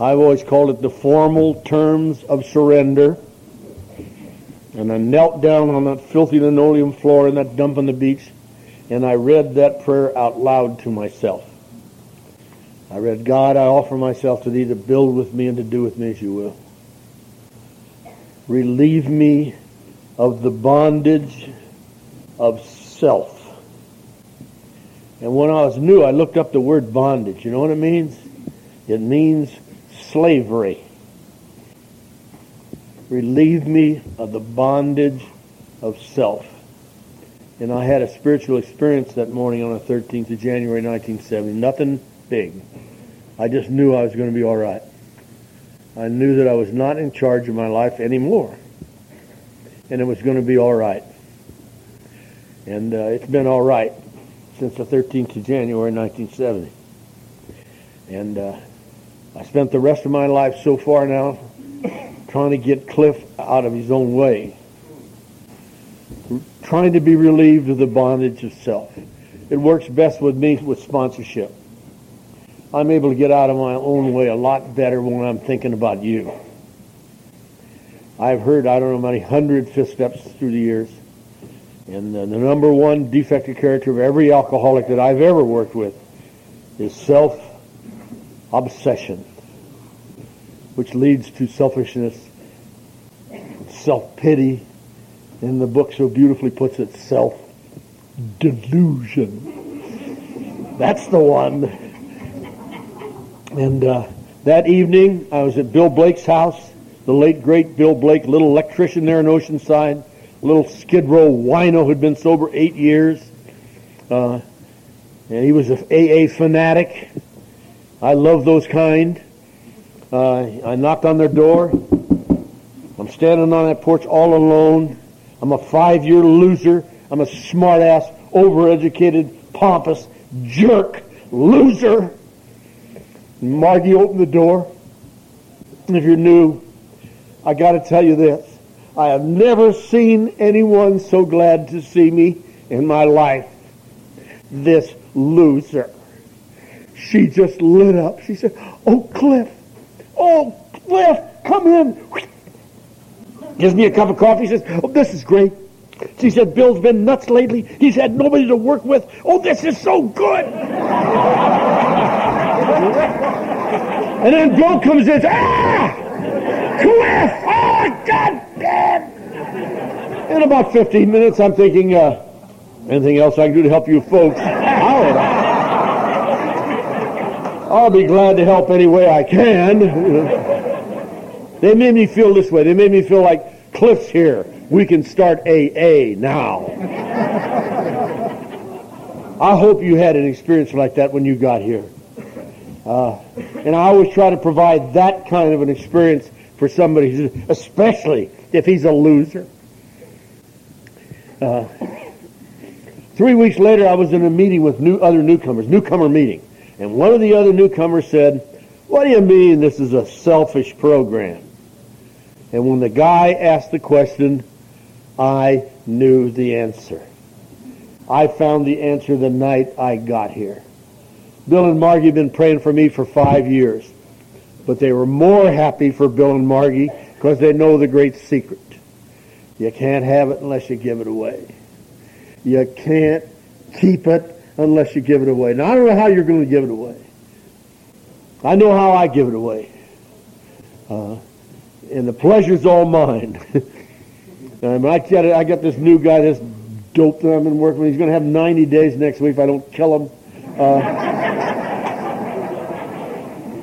I've always called it the formal terms of surrender. And I knelt down on that filthy linoleum floor in that dump on the beach, and I read that prayer out loud to myself. I read, God, I offer myself to thee to build with me and to do with me as you will. Relieve me of the bondage of self. And when I was new, I looked up the word bondage. You know what it means? It means slavery relieve me of the bondage of self. And I had a spiritual experience that morning on the 13th of January 1970. Nothing big. I just knew I was going to be all right. I knew that I was not in charge of my life anymore. And it was going to be all right. And uh, it's been all right since the 13th of January 1970. And uh, I spent the rest of my life so far now trying to get Cliff out of his own way, trying to be relieved of the bondage of self. It works best with me with sponsorship. I'm able to get out of my own way a lot better when I'm thinking about you. I've heard, I don't know how many hundred fifth steps through the years. And the, number one defective character of every alcoholic that I've ever worked with is self-obsession which leads to selfishness, self-pity, and the book so beautifully puts it, self-delusion. That's the one. And uh, that evening, I was at Bill Blake's house, the late, great Bill Blake, little electrician there in Oceanside, little Skid Row wino who'd been sober eight years. Uh, and he was an AA fanatic. I love those kind. Uh, I knocked on their door. I'm standing on that porch all alone. I'm a five-year loser. I'm a smart-ass, overeducated, pompous, jerk, loser. Margie opened the door. And if you're new, I got to tell you this. I have never seen anyone so glad to see me in my life. This loser. She just lit up. She said, Oh, Cliff, Oh, Cliff, come in. Gives me a cup of coffee. She Says, oh, this is great. She said, Bill's been nuts lately. He's had nobody to work with. Oh, this is so good. and then Bill comes in. Ah! Cliff! Oh, God! In about 15 minutes, I'm thinking, uh, anything else I can do to help you folks? I'll be glad to help any way I can. they made me feel this way. They made me feel like Cliff's here. we can start AA now. I hope you had an experience like that when you got here. Uh, and I always try to provide that kind of an experience for somebody, especially if he's a loser. Uh, three weeks later, I was in a meeting with new other newcomers, newcomer meeting, and one of the other newcomers said, "What do you mean this is a selfish program?" And when the guy asked the question, I knew the answer. I found the answer the night I got here. Bill and Margie have been praying for me for five years, but they were more happy for Bill and Margie because they know the great secret. You can't have it unless you give it away. You can't keep it unless you give it away. Now, I don't know how you're going to give it away. I know how I give it away. Uh, and the pleasure's all mine. um, I, got, I got this new guy, this dope that I've been working with. He's going to have 90 days next week if I don't kill him. Uh,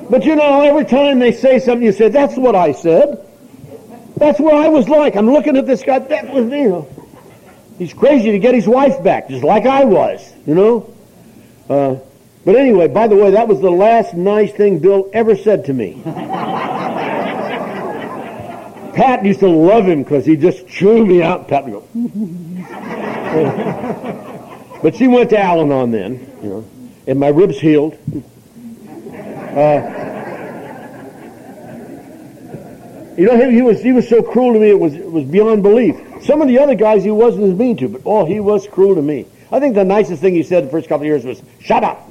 but you know, every time they say something, you say, that's what I said. That's what I was like. I'm looking at this guy. That was, you know, he's crazy to get his wife back, just like I was, you know. Uh, but anyway, by the way, that was the last nice thing Bill ever said to me. Pat used to love him because he just chewed me out. Pat would go. but she went to Al-Anon then, you know, and my ribs healed. Uh, you know, he, he, was he was so cruel to me it was it was beyond belief. Some of the other guys he wasn't as mean to, but oh, he was cruel to me. I think the nicest thing he said the first couple of years was, "Shut up."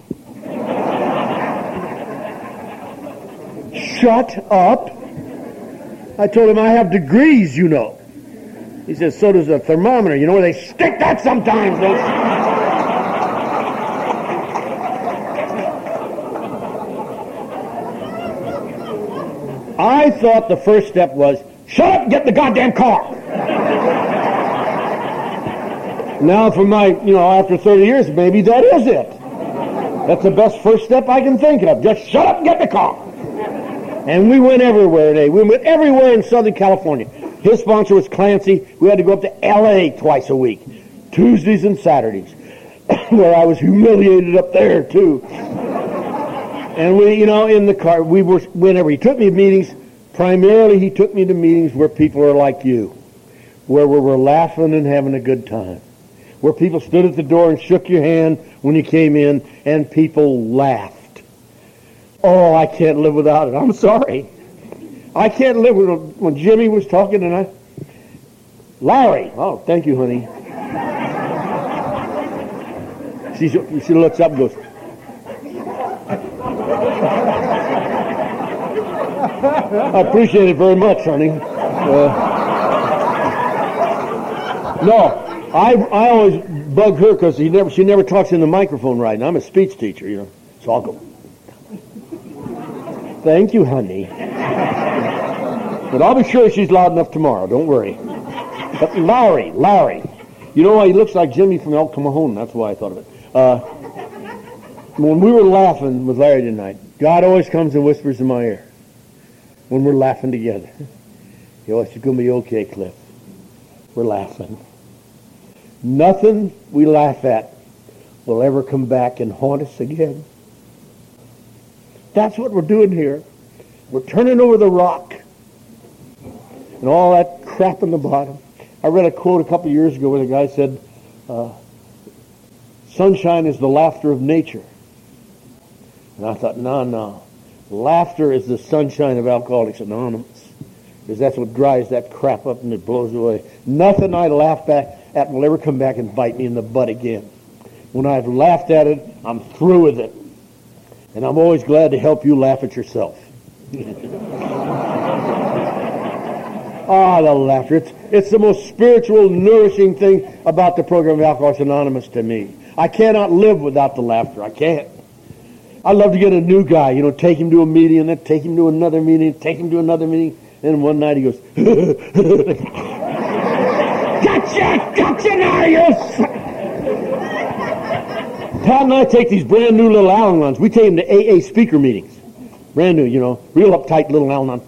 Shut up. I told him I have degrees, you know. He says, so does a thermometer. You know where they stick that sometimes, don't I thought the first step was, shut up and get the goddamn car. now for my, you know, after 30 years, maybe that is it. That's the best first step I can think of. Just shut up and get the car. And we went everywhere today. We went everywhere in Southern California. His sponsor was Clancy. We had to go up to L.A. twice a week, Tuesdays and Saturdays, where I was humiliated up there too. And we, you know, in the car, we were whenever he took me to meetings. Primarily, he took me to meetings where people are like you, where we were laughing and having a good time, where people stood at the door and shook your hand when you came in, and people laughed. Oh, I can't live without it. I'm sorry. I can't live with when Jimmy was talking and I. Larry. Oh, thank you, honey. She, she looks up and goes, I appreciate it very much, honey. Uh, no, I I always bug her because she never she never talks in the microphone right, and I'm a speech teacher, you know. So I'll go. Thank you, honey. But I'll be sure she's loud enough tomorrow. Don't worry. But Larry, Larry. You know why he looks like Jimmy from El Cajon? That's why I thought of it. Uh, when we were laughing with Larry tonight, God always comes and whispers in my ear when we're laughing together. He always says, going to be okay, Cliff. We're laughing. Nothing we laugh at will ever come back and haunt us again. That's what we're doing here. We're turning over the rock and all that crap in the bottom. I read a quote a couple years ago where the guy said, uh, sunshine is the laughter of nature. And I thought, no, no. Laughter is the sunshine of Alcoholics Anonymous. Because that's what dries that crap up and it blows away. Nothing I laugh back at will ever come back and bite me in the butt again. When I've laughed at it, I'm through with it. And I'm always glad to help you laugh at yourself. ah, the laughter. It's, it's the most spiritual, nourishing thing about the program of Alcoholics Anonymous to me. I cannot live without the laughter. I can't. I love to get a new guy, you know, take him to a meeting and then take him to another meeting, take him to another meeting. And one night he goes, Gotcha! Gotcha now, Pat and I take these brand new little Al-Anons. We take them to AA speaker meetings. Brand new, you know, real uptight little Al-Anon.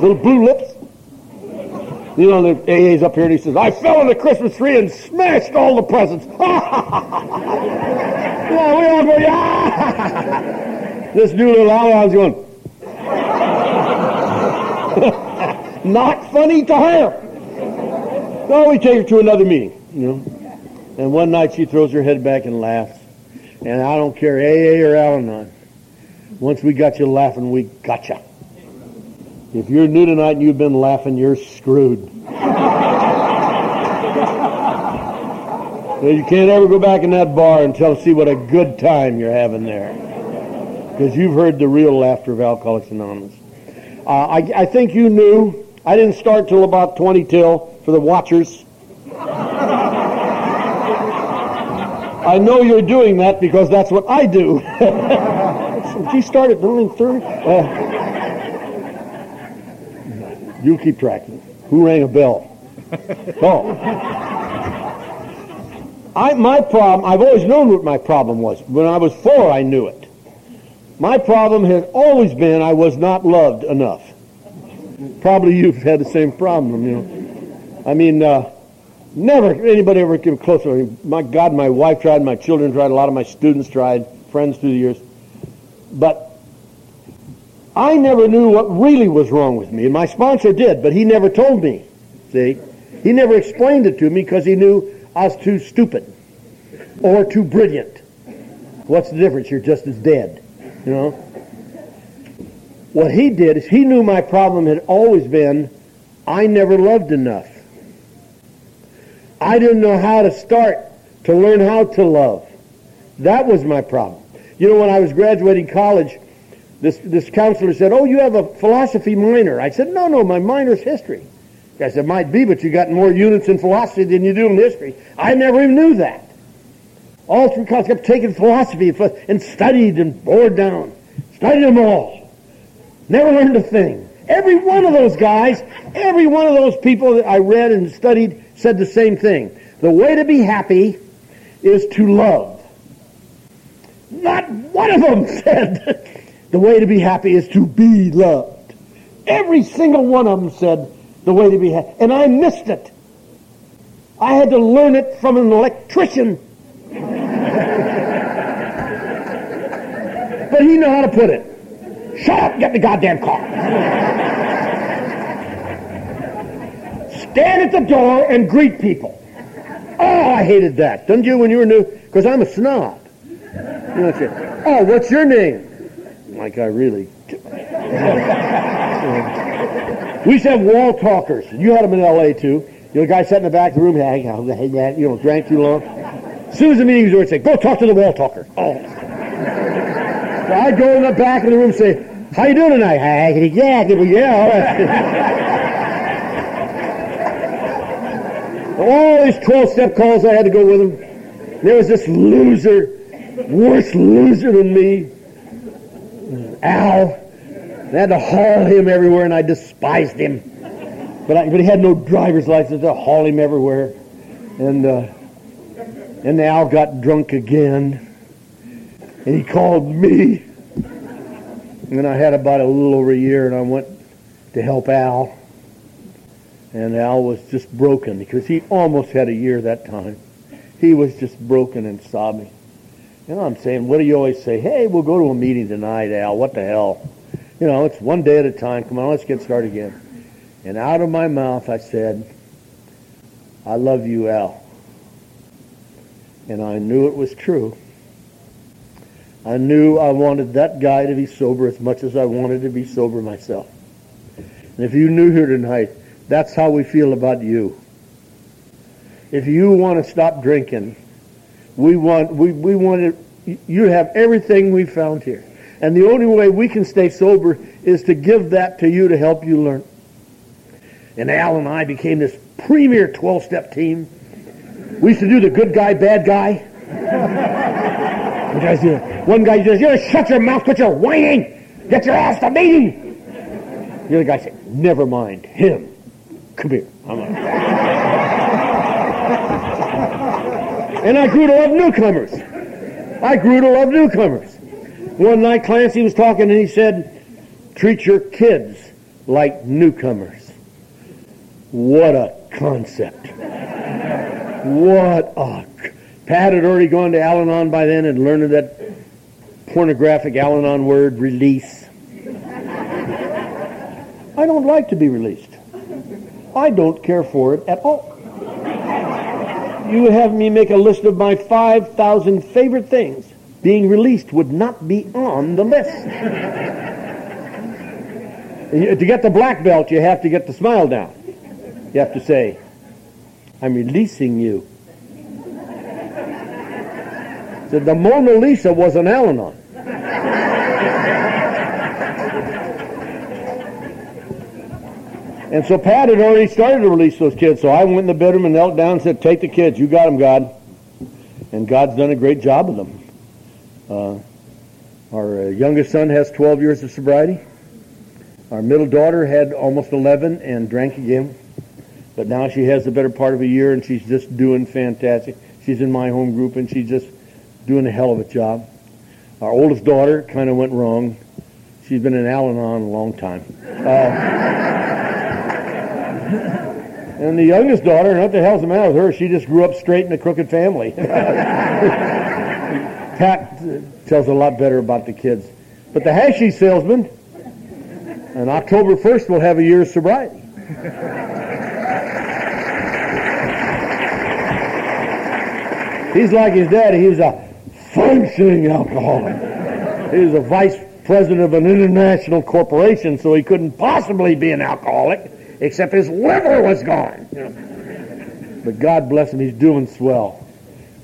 Little blue lips. You know, the AA's up here and he says, I fell on the Christmas tree and smashed all the presents. yeah, we all go, yeah. this new little outlaw going, not funny to her. So we take her to another meeting, you know. And one night she throws her head back and laughs. And I don't care, AA or Al-Anon. Once we got you laughing, we got you. If you're new tonight and you've been laughing, you're screwed. You can't ever go back in that bar and tell see what a good time you're having there. Because you've heard the real laughter of Alcoholics Anonymous. Uh, I, I think you knew. I didn't start till about 20 till for the watchers. I know you're doing that because that's what I do. she started doing 30. Uh, you keep tracking. Who rang a bell? Oh. I, my problem, I've always known what my problem was. When I was four, I knew it. My problem has always been I was not loved enough. Probably you've had the same problem, you know. I mean, uh, never anybody ever came close to me. My God, my wife tried, my children tried, a lot of my students tried, friends through the years. But I never knew what really was wrong with me. And my sponsor did, but he never told me. See? He never explained it to me because he knew I was too stupid or too brilliant. What's the difference? You're just as dead. You know? What he did is he knew my problem had always been I never loved enough. I didn't know how to start to learn how to love. That was my problem. You know, when I was graduating college, this, this counselor said, oh, you have a philosophy minor. I said, no, no, my minor's history. I said, might be, but you got more units in philosophy than you do in history. I never even knew that. All through college, I kept taking philosophy and studied and bored down. Studied them all. Never learned a thing. Every one of those guys, every one of those people that I read and studied said the same thing. The way to be happy is to love. Not one of them said the way to be happy is to be loved. Every single one of them said the way to be happy. And I missed it. I had to learn it from an electrician. but he knew how to put it. Shut up, get the goddamn car. Stand at the door and greet people. Oh, I hated that. Didn't you when you were new? Because I'm a snob. You know, oh, what's your name? like I really. We used to have wall talkers. You had them in L.A. too. You know, the guy sat in the back of the room, hey, hey, you know, drank too long. As soon as the meeting was over, he'd say, go talk to the wall talker. Oh. So I'd go in the back of the room and say, how you doing tonight? Hey, yeah, yeah. all right. All these 12-step calls I had to go with him. There was this loser, worse loser than me. Al. They had to haul him everywhere, and I despised him. But, I, but he had no driver's license to haul him everywhere. And, uh, and Al got drunk again. And he called me. And I had about a little over a year, and I went to help Al. And Al was just broken because he almost had a year that time. He was just broken and sobbing. You know, I'm saying, what do you always say? Hey, we'll go to a meeting tonight, Al. What the hell? You know, it's one day at a time. Come on, let's get started again. And out of my mouth, I said, I love you, Al. And I knew it was true. I knew I wanted that guy to be sober as much as I wanted to be sober myself. And if you're new here tonight, that's how we feel about you. If you want to stop drinking, we want, we, we want to, you have everything we found here. And the only way we can stay sober is to give that to you to help you learn. And Al and I became this premier 12-step team. We used to do the good guy, bad guy. One guy says, you shut your mouth, quit your whining. Get your ass to meeting. The other guy said, never mind him. Come here. And I grew to love newcomers. I grew to love newcomers. One night Clancy was talking and he said, treat your kids like newcomers. What a concept. What a. Pat had already gone to Al Anon by then and learned that pornographic Al Anon word, release. I don't like to be released. I don't care for it at all. You have me make a list of my 5,000 favorite things. Being released would not be on the list. to get the black belt, you have to get the smile down. You have to say, I'm releasing you. So the Mona Lisa was an Al. And so Pat had already started to release those kids. So I went in the bedroom and knelt down and said, Take the kids. You got them, God. And God's done a great job with them. Uh, our uh, youngest son has 12 years of sobriety. Our middle daughter had almost 11 and drank again. But now she has the better part of a year and she's just doing fantastic. She's in my home group and she's just doing a hell of a job. Our oldest daughter kind of went wrong. She's been in Al-Anon a long time. Uh, and the youngest daughter, what the hell's the matter with her? She just grew up straight in a crooked family. Pat tells a lot better about the kids. But the hashish salesman, on October 1st, will have a year's sobriety. He's like his daddy. He was a functioning alcoholic. He was a vice president of an international corporation, so he couldn't possibly be an alcoholic except his liver was gone. But God bless him, he's doing swell.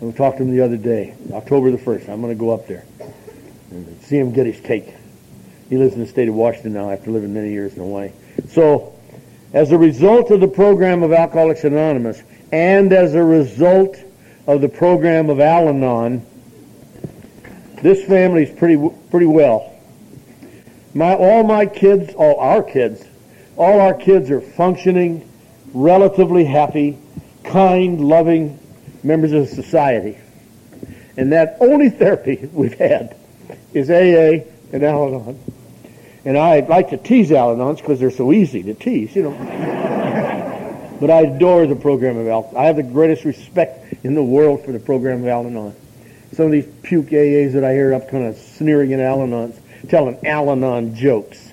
I talked to him the other day, October the 1st. I'm going to go up there and see him get his cake. He lives in the state of Washington now after living many years in Hawaii. So, as a result of the program of Alcoholics Anonymous and as a result of the program of Al Anon, this family is pretty, pretty well. My, all my kids, all our kids, all our kids are functioning, relatively happy, kind, loving members of society. And that only therapy we've had is AA and Al-Anon. And I like to tease Al-Anons because they're so easy to tease, you know. but I adore the program of Al. I have the greatest respect in the world for the program of Al-Anon. Some of these puke AAs that I hear up kind of sneering at Al-Anons, telling Al-Anon jokes.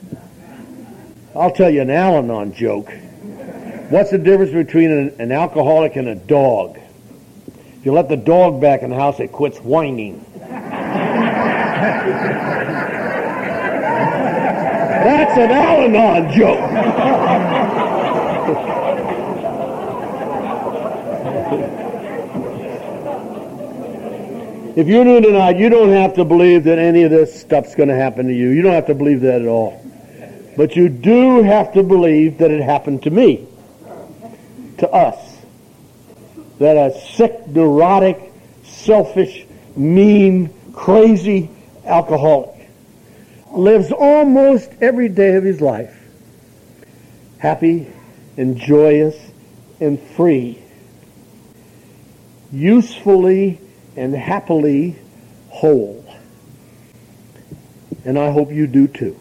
I'll tell you an Al Anon joke. What's the difference between an, an, alcoholic and a dog? If you let the dog back in the house, it quits whining. That's an Al Anon joke. if you're new tonight, you don't have to believe that any of this stuff's going to happen to you. You don't have to believe that at all. But you do have to believe that it happened to me, to us. That a sick, neurotic, selfish, mean, crazy alcoholic lives almost every day of his life happy and joyous and free, usefully and happily whole. And I hope you do too.